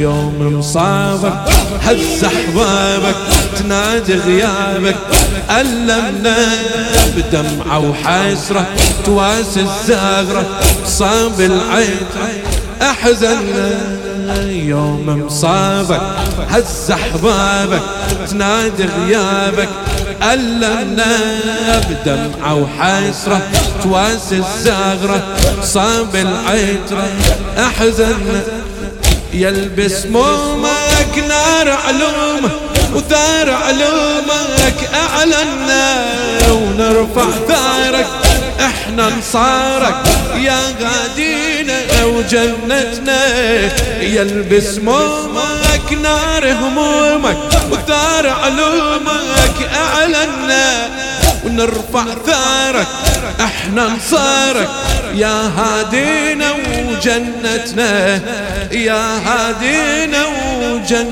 يوم مصابك هز أحبابك تنادي غيابك. ألمنا بدمعة وحسرة تواسي الزغرة صاب العين أحزننا يوم مصابك هز أحبابك تنادي غيابك. ألمنا بدمعة وحسرة تواسي الزغرة صاب العترة أحزننا يلبس مومك نار علومه وثار علومك أعلنا ونرفع ثارك إحنا انصارك يا غادينا وجنتنا يلبس مومك نار همومك وثار علومك اعلنا ونرفع ثارك إحنا انصارك. يا هادينا وجنتنا يا هادينا وجنتنا